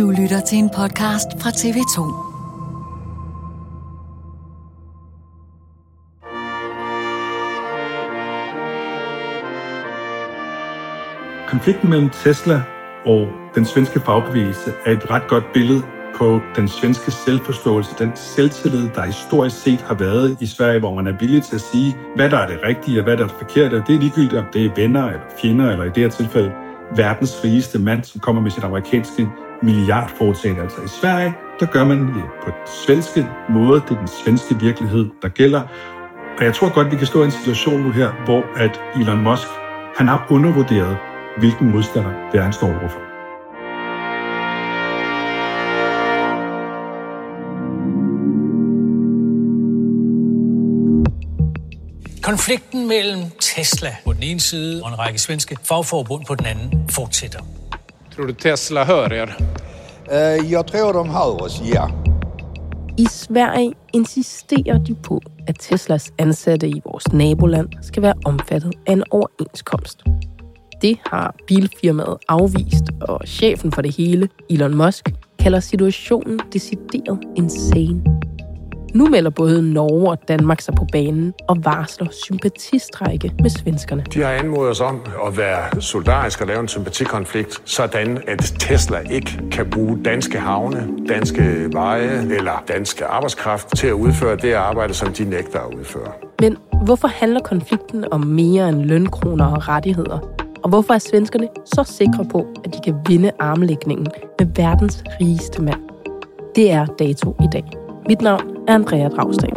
Du lytter til en podcast fra TV2. Konflikten mellem Tesla og den svenske fagbevægelse er et ret godt billede på den svenske selvforståelse, den selvtillid, der historisk set har været i Sverige, hvor man er villig til at sige, hvad der er det rigtige og hvad der er det forkerte. Det er ligegyldigt, om det er venner eller fjender, eller i det her tilfælde verdens rigeste mand, som kommer med sit amerikanske milliardforetagende. Altså i Sverige, der gør man det på den svenske måde. Det er den svenske virkelighed, der gælder. Og jeg tror godt, vi kan stå i en situation nu her, hvor at Elon Musk, han har undervurderet, hvilken modstander det er, han står overfor. Konflikten mellem Tesla på den ene side og en række svenske fagforbund på den anden fortsætter. Tror du Tesla hör er? Uh, jeg tror, de hör os, ja. I Sverige insisterer de på, at Teslas ansatte i vores naboland skal være omfattet af en overenskomst. Det har bilfirmaet afvist, og chefen for det hele, Elon Musk, kalder situationen decideret insane. Nu melder både Norge og Danmark sig på banen og varsler sympatistrække med svenskerne. De har anmodet os om at være solidarisk og lave en sympatikonflikt, sådan at Tesla ikke kan bruge danske havne, danske veje eller danske arbejdskraft til at udføre det arbejde, som de nægter at udføre. Men hvorfor handler konflikten om mere end lønkroner og rettigheder? Og hvorfor er svenskerne så sikre på, at de kan vinde armlægningen med verdens rigeste mand? Det er dato i dag. Mit navn er Andrea Dragsdal.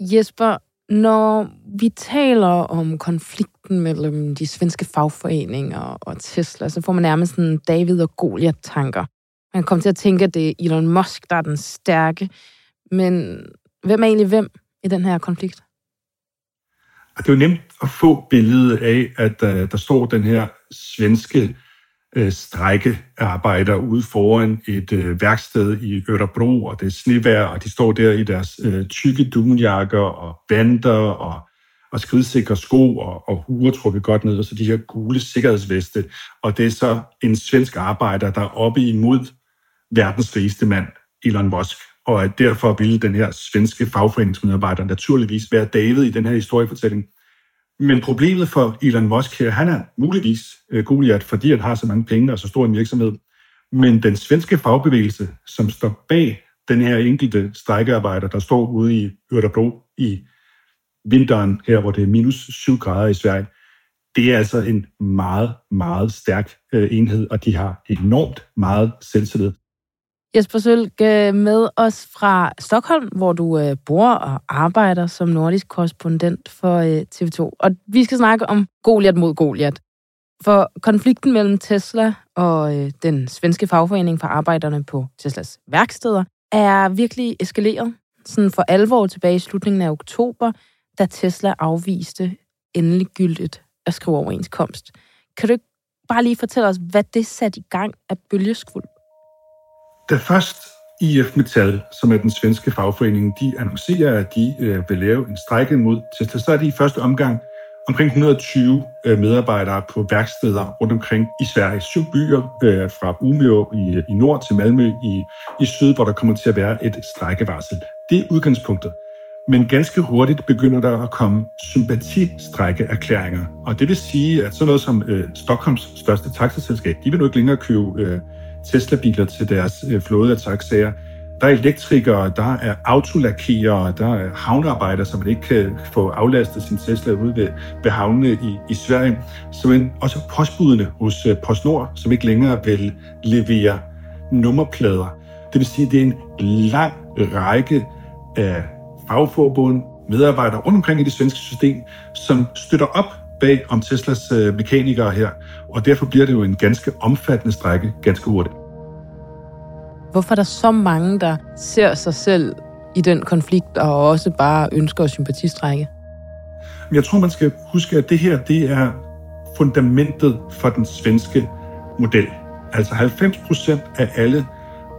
Jesper, når vi taler om konflikten mellem de svenske fagforeninger og Tesla, så får man nærmest sådan David og Goliath-tanker. Man kommer til at tænke, at det er Elon Musk, der er den stærke. Men hvem er egentlig hvem i den her konflikt? Og det er jo nemt at få billedet af, at uh, der står den her svenske uh, strækkearbejder ude foran et uh, værksted i Ørebro, og det er snevær, og de står der i deres uh, tykke dunjakker og bander og, og skridsikre sko og, og huer trukket godt ned, og så de her gule sikkerhedsveste. Og det er så en svensk arbejder, der er oppe imod verdens rigeste mand, Elon Musk og at derfor ville den her svenske fagforeningsmedarbejder naturligvis være David i den her historiefortælling. Men problemet for Elon Musk her, han er muligvis øh, Goliath, fordi han har så mange penge og så stor en virksomhed. Men den svenske fagbevægelse, som står bag den her enkelte strækkearbejder, der står ude i Ørebro i vinteren, her hvor det er minus 7 grader i Sverige, det er altså en meget, meget stærk øh, enhed, og de har enormt meget selvtillid. Jesper Sølg øh, med os fra Stockholm, hvor du øh, bor og arbejder som nordisk korrespondent for øh, TV2. Og vi skal snakke om Goliat mod Goliat. For konflikten mellem Tesla og den svenske fagforening for arbejderne på Teslas værksteder er virkelig eskaleret sådan for alvor tilbage i slutningen af oktober, da Tesla afviste endelig gyldigt at skrive overenskomst. Kan du ikke bare lige fortælle os, hvad det satte i gang af bølgeskvulp? Da først IF Metal, som er den svenske fagforening, de annoncerer, at de øh, vil lave en strejke mod Tesla, så er de i første omgang omkring 120 øh, medarbejdere på værksteder rundt omkring i Sverige. Syv byer øh, fra Umeå i, i nord til Malmø i, i syd, hvor der kommer til at være et strejkevarsel. Det er udgangspunktet. Men ganske hurtigt begynder der at komme sympatistrækkeerklæringer. Og det vil sige, at sådan noget som øh, Stockholms største taxaselskab, de vil nu ikke længere købe øh, Tesla-biler til deres øh, flåde af taxaer. Der er elektrikere, der er autolakere, der er havnearbejdere, som man ikke kan få aflastet sin Tesla ude ved, ved havnene i, i Sverige. Så men også postbudene hos øh, PostNord, som ikke længere vil levere nummerplader. Det vil sige, at det er en lang række af fagforbund, medarbejdere rundt omkring i det svenske system, som støtter op bag om Teslas uh, mekanikere her. Og derfor bliver det jo en ganske omfattende strække ganske hurtigt. Hvorfor er der så mange, der ser sig selv i den konflikt og også bare ønsker at sympatistrække? Jeg tror, man skal huske, at det her det er fundamentet for den svenske model. Altså 90 procent af alle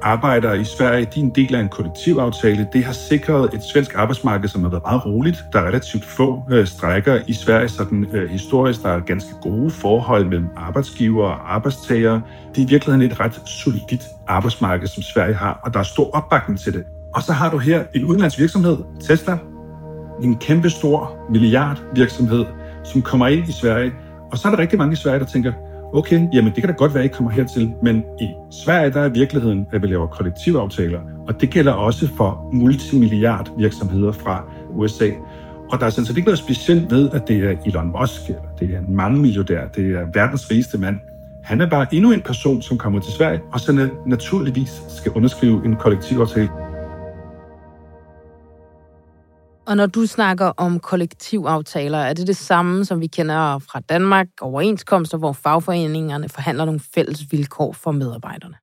arbejdere i Sverige, de er en del af en kollektivaftale. Det har sikret et svensk arbejdsmarked, som har været meget roligt. Der er relativt få øh, strækker i Sverige, sådan øh, historisk. Der er ganske gode forhold mellem arbejdsgiver og arbejdstagere. Det er i virkeligheden et ret solidt arbejdsmarked, som Sverige har, og der er stor opbakning til det. Og så har du her en udenlandsk virksomhed, Tesla, en kæmpe stor milliardvirksomhed, som kommer ind i Sverige. Og så er der rigtig mange i Sverige, der tænker, okay, jamen det kan da godt være, at I kommer hertil, men i Sverige der er virkeligheden, at vi laver kollektivaftaler, og det gælder også for multimilliard virksomheder fra USA. Og der er sådan set ikke noget specielt ved, at det er Elon Musk, eller det er en milliardær, det er verdens rigeste mand. Han er bare endnu en person, som kommer til Sverige, og så naturligvis skal underskrive en kollektivaftale. Og når du snakker om kollektivaftaler, er det det samme, som vi kender fra Danmark, overenskomster, hvor fagforeningerne forhandler nogle fælles vilkår for medarbejderne?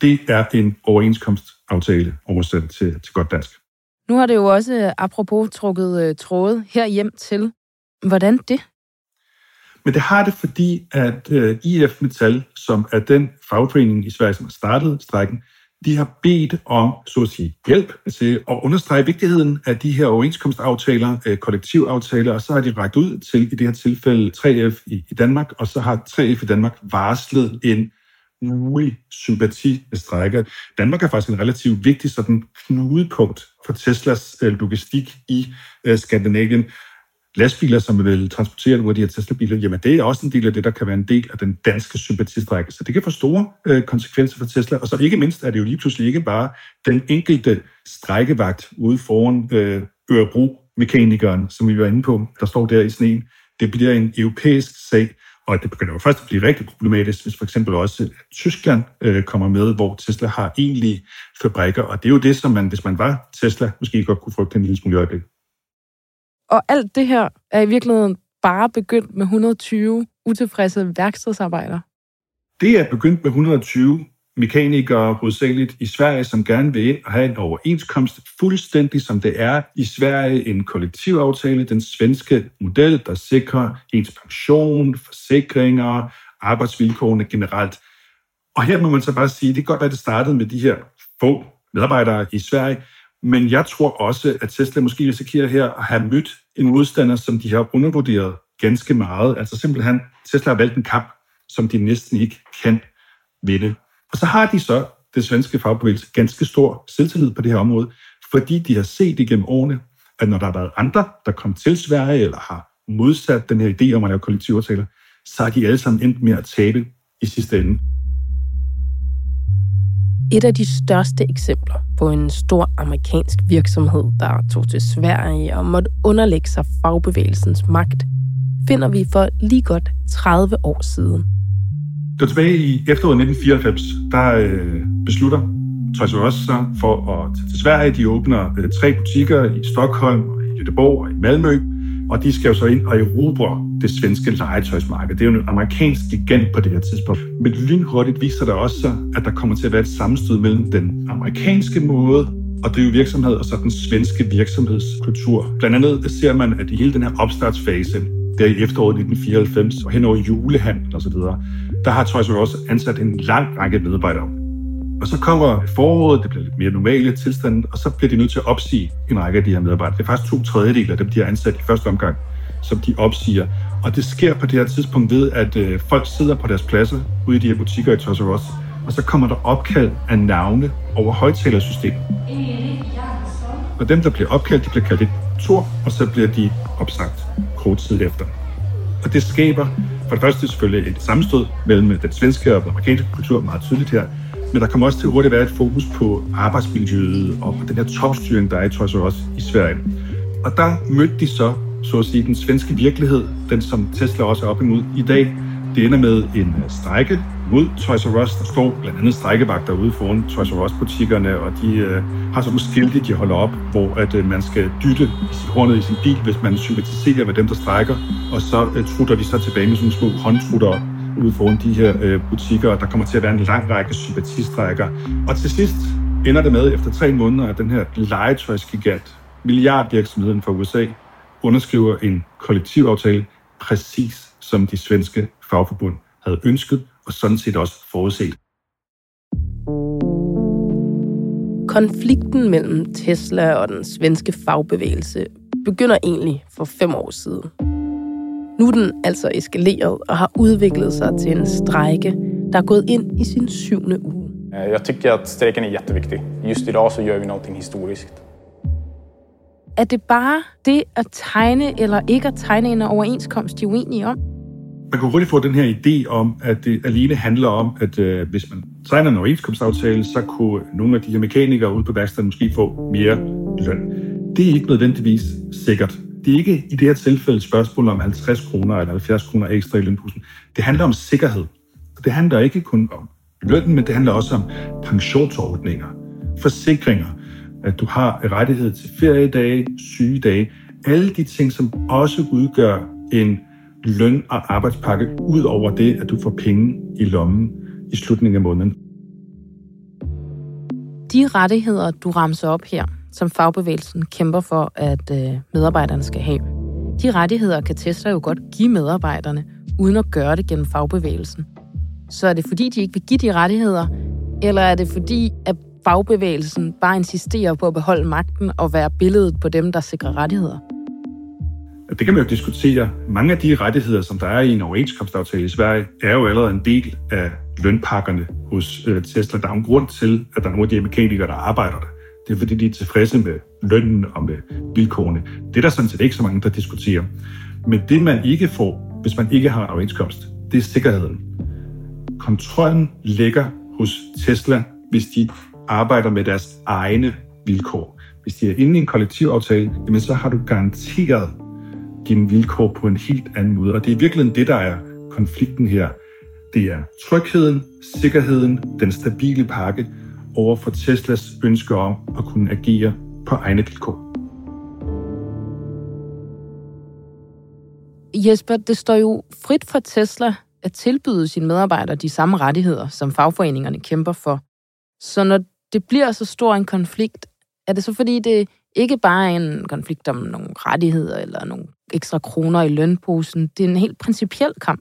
Det er en overenskomstaftale oversat til, til godt dansk. Nu har det jo også, apropos, trukket øh, tråde her hjem til. Hvordan det? Men det har det, fordi at øh, IF Metal, som er den fagforening i Sverige, som har startet strækken, de har bedt om, så at sige, hjælp til at understrege vigtigheden af de her overenskomstaftaler, øh, kollektivaftaler, og så har de rækket ud til, i det her tilfælde, 3F i, Danmark, og så har 3F i Danmark varslet en mulig sympati. Danmark er faktisk en relativt vigtig sådan knudepunkt for Teslas øh, logistik i øh, Skandinavien lastbiler, som vil transportere nogle af de her Tesla-biler, jamen det er også en del af det, der kan være en del af den danske sympatistrække. Så det kan få store øh, konsekvenser for Tesla. Og så ikke mindst er det jo lige pludselig ikke bare den enkelte strækkevagt ude foran øh, Ørebro-mekanikeren, som vi var inde på, der står der i sneen. Det bliver en europæisk sag, og det begynder jo først at blive rigtig problematisk, hvis for eksempel også Tyskland øh, kommer med, hvor Tesla har egentlige fabrikker. Og det er jo det, som man, hvis man var Tesla, måske godt kunne frygte en lille smule øjeblik. Og alt det her er i virkeligheden bare begyndt med 120 utilfredse værkstedsarbejdere. Det er begyndt med 120 mekanikere hovedsageligt i Sverige, som gerne vil ind og have en overenskomst, fuldstændig som det er i Sverige, en kollektivaftale, den svenske model, der sikrer ens pension, forsikringer, arbejdsvilkårene generelt. Og her må man så bare sige, det kan godt være, det startede med de her få medarbejdere i Sverige, men jeg tror også, at Tesla måske risikerer her at have mødt en modstander, som de har undervurderet ganske meget. Altså simpelthen, Tesla har valgt en kamp, som de næsten ikke kan vinde. Og så har de så det svenske fagbevægelse ganske stor selvtillid på det her område, fordi de har set igennem årene, at når der har været andre, der kom til Sverige eller har modsat den her idé om at lave kollektivaftaler, så har de alle sammen endt med at tabe i sidste ende. Et af de største eksempler på en stor amerikansk virksomhed, der tog til Sverige og måtte underlægge sig fagbevægelsens magt, finder vi for lige godt 30 år siden. Det tilbage i efteråret 1994, der øh, beslutter Toys R Us sig for at tage til Sverige. De åbner øh, tre butikker i Stockholm, i Göteborg og i Malmø. Og de skal jo så ind og erobre det svenske legetøjsmarked. Det er jo en amerikansk gigant på det her tidspunkt. Men lynhurtigt viser der også sig, at der kommer til at være et sammenstød mellem den amerikanske måde at drive virksomhed og så den svenske virksomhedskultur. Blandt andet ser man, at i hele den her opstartsfase, der i efteråret 1994 og hen over julehandel osv., der har Toys R Us ansat en lang række medarbejdere. Og så kommer foråret, det bliver lidt mere normale tilstanden, og så bliver de nødt til at opsige en række af de her medarbejdere. Det er faktisk to tredjedel af dem, de har ansat i første omgang, som de opsiger. Og det sker på det her tidspunkt ved, at øh, folk sidder på deres pladser ude i de her butikker i Toys R Us, og så kommer der opkald af navne over højtalersystemet. Og dem, der bliver opkaldt, de bliver kaldt et tor, og så bliver de opsagt kort tid efter. Og det skaber for det første selvfølgelig et sammenstød mellem den svenske og den amerikanske kultur, meget tydeligt her, men der kommer også til hurtigt være et fokus på arbejdsmiljøet og på den her topstyring, der er i Toys R Us i Sverige. Og der mødte de så, så at sige, den svenske virkelighed, den som Tesla også er op imod i dag. Det ender med en øh, strække mod Toys R Us. Der står blandt andet strækkevagter ude foran Toys R Us-butikkerne, og de øh, har sådan nogle skilte, de holder op, hvor at, øh, man skal dytte hornet i sin bil, hvis man sympatiserer med dem, der strækker, og så øh, trutter de så tilbage med sådan små håndtrutter ude foran de her øh, butikker, og der kommer til at være en lang række sympatistrækker. Og til sidst ender det med, efter tre måneder, at den her legetøjsgigant, milliardvirksomheden fra USA, underskriver en kollektivaftale, præcis som de svenske fagforbund havde ønsket, og sådan set også forudset. Konflikten mellem Tesla og den svenske fagbevægelse begynder egentlig for fem år siden. Nu er den altså eskaleret og har udviklet sig til en strejke, der er gået ind i sin syvende uge. Jeg tycker at strejken er jätteviktig. Just idag så gør vi noget historisk. Er det bare det at tegne eller ikke at tegne en overenskomst, de er uenige om? Man kan hurtigt få den her idé om, at det alene handler om, at øh, hvis man tegner en overenskomstaftale, så kunne nogle af de her mekanikere ude på værkstedet måske få mere løn. Det er ikke nødvendigvis sikkert. Det er ikke i det her tilfælde et spørgsmål om 50 kroner eller 70 kroner ekstra i lønposen. Det handler om sikkerhed. Det handler ikke kun om lønnen, men det handler også om pensionsordninger, forsikringer, at du har rettighed til feriedage, sygedage, alle de ting, som også udgør en løn- og arbejdspakke, ud over det, at du får penge i lommen i slutningen af måneden. De rettigheder, du ramser op her, som fagbevægelsen kæmper for, at øh, medarbejderne skal have, de rettigheder kan Tesla jo godt give medarbejderne, uden at gøre det gennem fagbevægelsen. Så er det fordi, de ikke vil give de rettigheder, eller er det fordi, at fagbevægelsen bare insisterer på at beholde magten og være billedet på dem, der sikrer rettigheder? Det kan man jo diskutere. Mange af de rettigheder, som der er i en overenskomstaftale i Sverige, er jo allerede en del af lønpakkerne hos øh, Tesla. Der er en grund til, at der er nogle af de mekanikere, der arbejder der. Det er fordi, de er tilfredse med lønnen og med vilkårene. Det er der sådan set ikke så mange, der diskuterer. Men det, man ikke får, hvis man ikke har en overenskomst, det er sikkerheden. Kontrollen ligger hos Tesla, hvis de arbejder med deres egne vilkår. Hvis de er inde i en kollektivaftale, jamen så har du garanteret dine vilkår på en helt anden måde. Og det er virkelig det, der er konflikten her. Det er trygheden, sikkerheden, den stabile pakke over for Teslas ønske om at kunne agere på egne vilkår. Jesper, det står jo frit for Tesla at tilbyde sine medarbejdere de samme rettigheder, som fagforeningerne kæmper for. Så når det bliver så stor en konflikt, er det så fordi, det ikke bare er en konflikt om nogle rettigheder eller nogle ekstra kroner i lønposen. Det er en helt principiel kamp.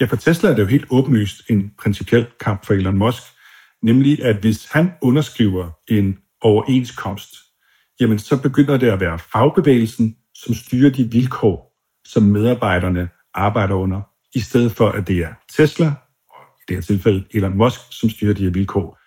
Ja, for Tesla er det jo helt åbenlyst en principiel kamp for Elon Musk. Nemlig, at hvis han underskriver en overenskomst, jamen så begynder det at være fagbevægelsen, som styrer de vilkår, som medarbejderne arbejder under, i stedet for at det er Tesla, og i det her tilfælde Elon Musk, som styrer de her vilkår.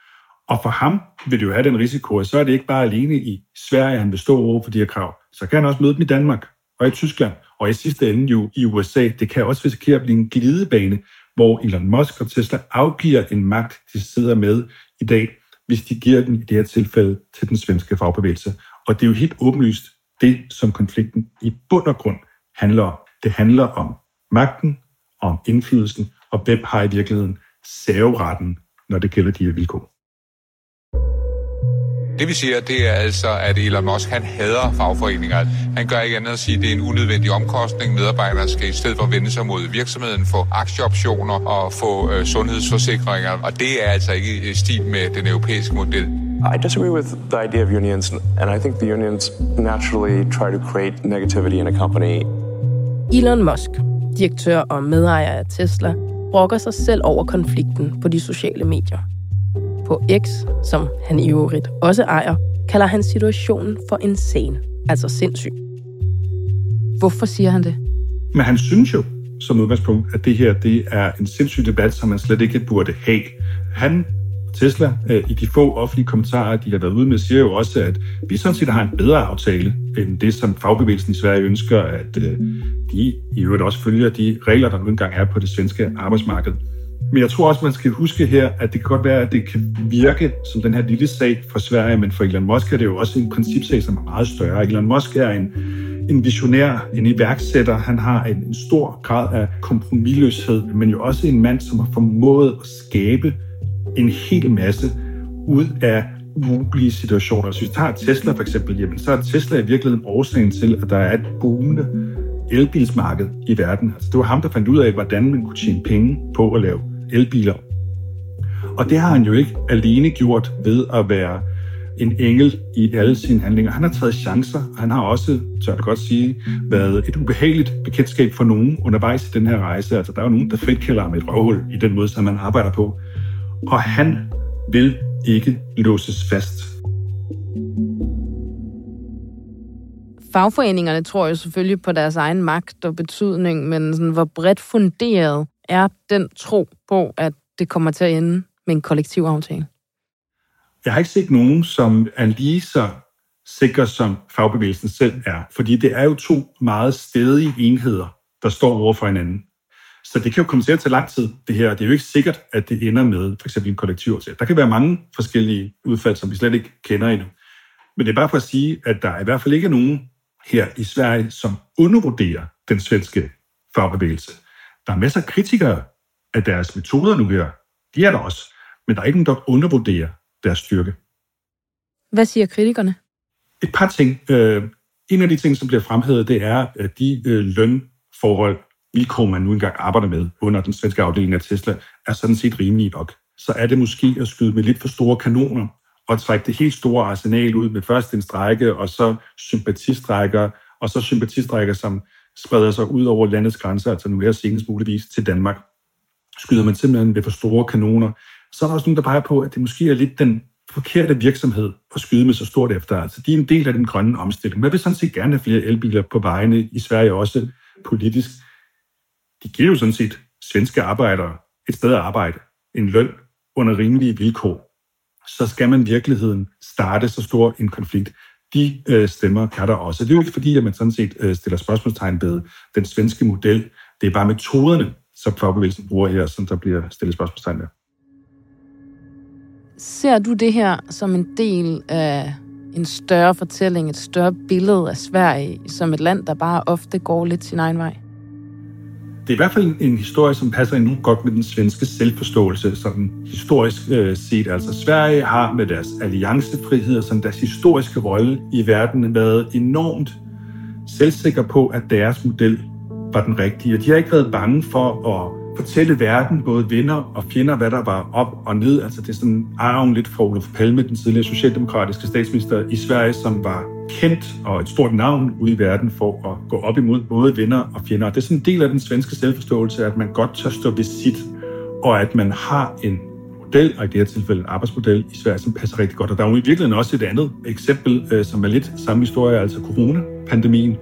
Og for ham vil det jo have den risiko, at så er det ikke bare alene i Sverige, han vil stå over for de her krav. Så kan han også møde dem i Danmark og i Tyskland, og i sidste ende jo i USA. Det kan også risikere at blive en glidebane, hvor Elon Musk og Tesla afgiver en magt, de sidder med i dag, hvis de giver den i det her tilfælde til den svenske fagbevægelse. Og det er jo helt åbenlyst det, som konflikten i bund og grund handler om. Det handler om magten, om indflydelsen, og hvem har i virkeligheden serveretten, når det gælder de her vilkår. Det vi siger, det er altså, at Elon Musk han hader fagforeninger. Han gør ikke andet at sige, at det er en unødvendig omkostning. Medarbejderne skal i stedet for vende sig mod virksomheden, få aktieoptioner og få øh, sundhedsforsikringer. Og det er altså ikke i stil med den europæiske model. I disagree with the idea of unions, and I think the unions naturally try to create negativity in a company. Elon Musk, direktør og medejer af Tesla, brokker sig selv over konflikten på de sociale medier. På X, som han i øvrigt også ejer, kalder han situationen for insane, altså sindssyg. Hvorfor siger han det? Men han synes jo som udgangspunkt, at det her det er en sindssyg debat, som man slet ikke burde have. Han Tesla, øh, i de få offentlige kommentarer, de har været ude med, siger jo også, at vi sådan set har en bedre aftale end det, som fagbevægelsen i Sverige ønsker, at øh, de i øvrigt også følger de regler, der nu engang er på det svenske arbejdsmarked. Men jeg tror også, man skal huske her, at det kan godt være, at det kan virke som den her lille sag for Sverige, men for Elon Musk er det jo også en principsag, som er meget større. Elon Musk er en, en visionær, en iværksætter. Han har en, en stor grad af kompromilløshed, men jo også en mand, som har formået at skabe en hel masse ud af mulige situationer. Hvis vi tager Tesla for eksempel, jamen, så er Tesla i virkeligheden årsagen til, at der er et boomende elbilsmarked i verden. Altså, det var ham, der fandt ud af, hvordan man kunne tjene penge på at lave elbiler. Og det har han jo ikke alene gjort ved at være en engel i alle sine handlinger. Han har taget chancer, og han har også, tør jeg godt sige, været et ubehageligt bekendtskab for nogen undervejs i den her rejse. Altså, der er jo nogen, der frit med et røvhul i den måde, som man arbejder på. Og han vil ikke låses fast. Fagforeningerne tror jo selvfølgelig på deres egen magt og betydning, men sådan, hvor bredt funderet er den tro på, at det kommer til at ende med en kollektiv aftale? Jeg har ikke set nogen, som er lige så sikker, som fagbevægelsen selv er. Fordi det er jo to meget stedige enheder, der står over for hinanden. Så det kan jo komme til at tage lang tid, det her. Det er jo ikke sikkert, at det ender med for eksempel en kollektivaftale. Der kan være mange forskellige udfald, som vi slet ikke kender endnu. Men det er bare for at sige, at der i hvert fald ikke er nogen her i Sverige, som undervurderer den svenske fagbevægelse. Der er masser af kritikere af deres metoder nu her. De er der også. Men der er ikke nogen, der undervurderer deres styrke. Hvad siger kritikerne? Et par ting. Øh, en af de ting, som bliver fremhævet, det er, at de øh, lønforhold, vilkår, man nu engang arbejder med under den svenske afdeling af Tesla, er sådan set rimelige nok. Så er det måske at skyde med lidt for store kanoner og trække det helt store arsenal ud med først en strække, og så sympatistrækker, og så sympatistrækker, som spreder sig ud over landets grænser, altså nu her senest muligvis til Danmark. Skyder man simpelthen med for store kanoner, så er der også nogen, der peger på, at det måske er lidt den forkerte virksomhed at skyde med så stort efter. Altså, de er en del af den grønne omstilling. Men vil sådan set gerne have flere elbiler på vejene i Sverige også politisk de giver jo sådan set svenske arbejdere et sted at arbejde, en løn under rimelige vilkår, så skal man i virkeligheden starte så stor en konflikt. De øh, stemmer kan der også. Det er jo ikke fordi, at man sådan set øh, stiller spørgsmålstegn ved den svenske model. Det er bare metoderne, som fagbevægelsen bruger her, som der bliver stillet spørgsmålstegn ved. Ser du det her som en del af en større fortælling, et større billede af Sverige som et land, der bare ofte går lidt sin egen vej? Det er i hvert fald en historie, som passer endnu godt med den svenske selvforståelse, sådan historisk øh, set. Altså Sverige har med deres alliancefrihed og sådan deres historiske rolle i verden været enormt selvsikker på, at deres model var den rigtige. Og de har ikke været bange for at fortælle verden, både venner og fjender, hvad der var op og ned. Altså det er sådan arven lidt fra Olof Palme, den tidligere socialdemokratiske statsminister i Sverige, som var kendt og et stort navn ude i verden for at gå op imod både venner og fjender. Det er sådan en del af den svenske selvforståelse, at man godt tør stå ved sit, og at man har en model, og i det her tilfælde en arbejdsmodel i Sverige, som passer rigtig godt. Og der er jo i virkeligheden også et andet eksempel, øh, som er lidt samme historie, altså coronapandemien.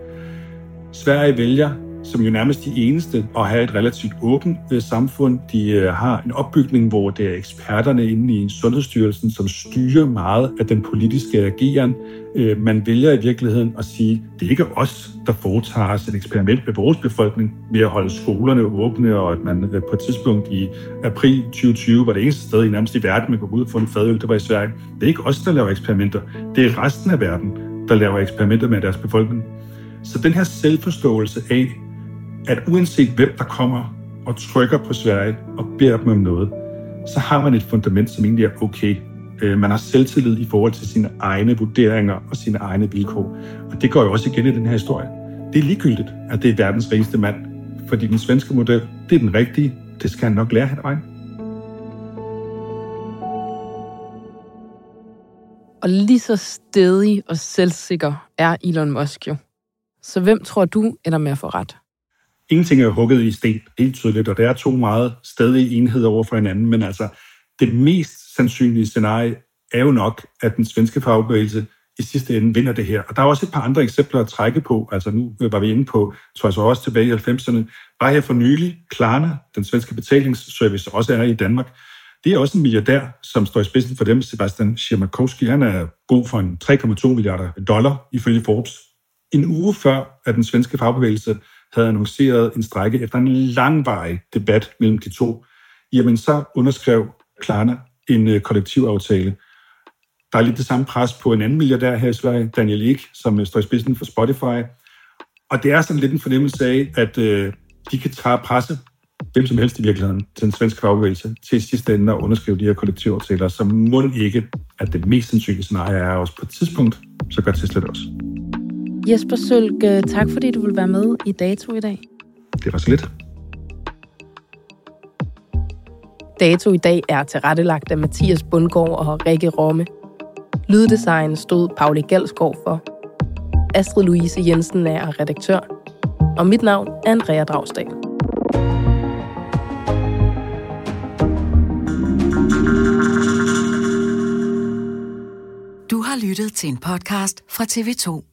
Sverige vælger som jo nærmest de eneste at have et relativt åbent øh, samfund. De øh, har en opbygning, hvor det er eksperterne inde i Sundhedsstyrelsen, som styrer meget af den politiske ageren. Øh, man vælger i virkeligheden at sige, det er ikke os, der foretager os et eksperiment med vores befolkning ved at holde skolerne åbne, og at man på et tidspunkt i april 2020 var det eneste sted i nærmest i verden, man kunne gå ud og få en fadøl, der var i Sverige. Det er ikke os, der laver eksperimenter. Det er resten af verden, der laver eksperimenter med deres befolkning. Så den her selvforståelse af, at uanset hvem der kommer og trykker på Sverige og beder dem om noget, så har man et fundament, som egentlig er okay. Øh, man har selvtillid i forhold til sine egne vurderinger og sine egne vilkår. Og det går jo også igen i den her historie. Det er ligegyldigt, at det er verdens rigeste mand, fordi den svenske model, det er den rigtige. Det skal han nok lære hen ad vejen. Og lige så stedig og selvsikker er Elon Musk jo. Så hvem tror du ender med at få ret? Ingenting er hugget i sten, helt tydeligt, og det er to meget stadige enheder over for hinanden, men altså det mest sandsynlige scenarie er jo nok, at den svenske fagbevægelse i sidste ende vinder det her. Og der er også et par andre eksempler at trække på. Altså nu var vi inde på, tror jeg så også tilbage i 90'erne. Bare her for nylig, Klarna, den svenske betalingsservice, også er i Danmark. Det er også en milliardær, som står i spidsen for dem, Sebastian Schermakowski. Han er god for en 3,2 milliarder dollar ifølge Forbes. En uge før, at den svenske fagbevægelse havde annonceret en strække efter en langvarig debat mellem de to, jamen så underskrev Klarna en øh, kollektivaftale. Der er lidt det samme pres på en anden milliardær her i Sverige, Daniel Ek, som øh, står i spidsen for Spotify. Og det er sådan lidt en fornemmelse af, at øh, de kan tage presse hvem som helst i virkeligheden til den svenske fagbevægelse til sidste ende at underskrive de her kollektivaftaler, så må ikke, at det mest sandsynlige scenarie er også på et tidspunkt, så gør Tesla det også. Jesper Sølg, øh, tak fordi du vil være med i Dato i dag. Det var så lidt. Dato i dag er tilrettelagt af Mathias Bundgaard og Rikke Romme. Lyddesign stod Pauli Galsgaard for. Astrid Louise Jensen er redaktør. Og mit navn er Andrea Dragsdal. Du har lyttet til en podcast fra TV2.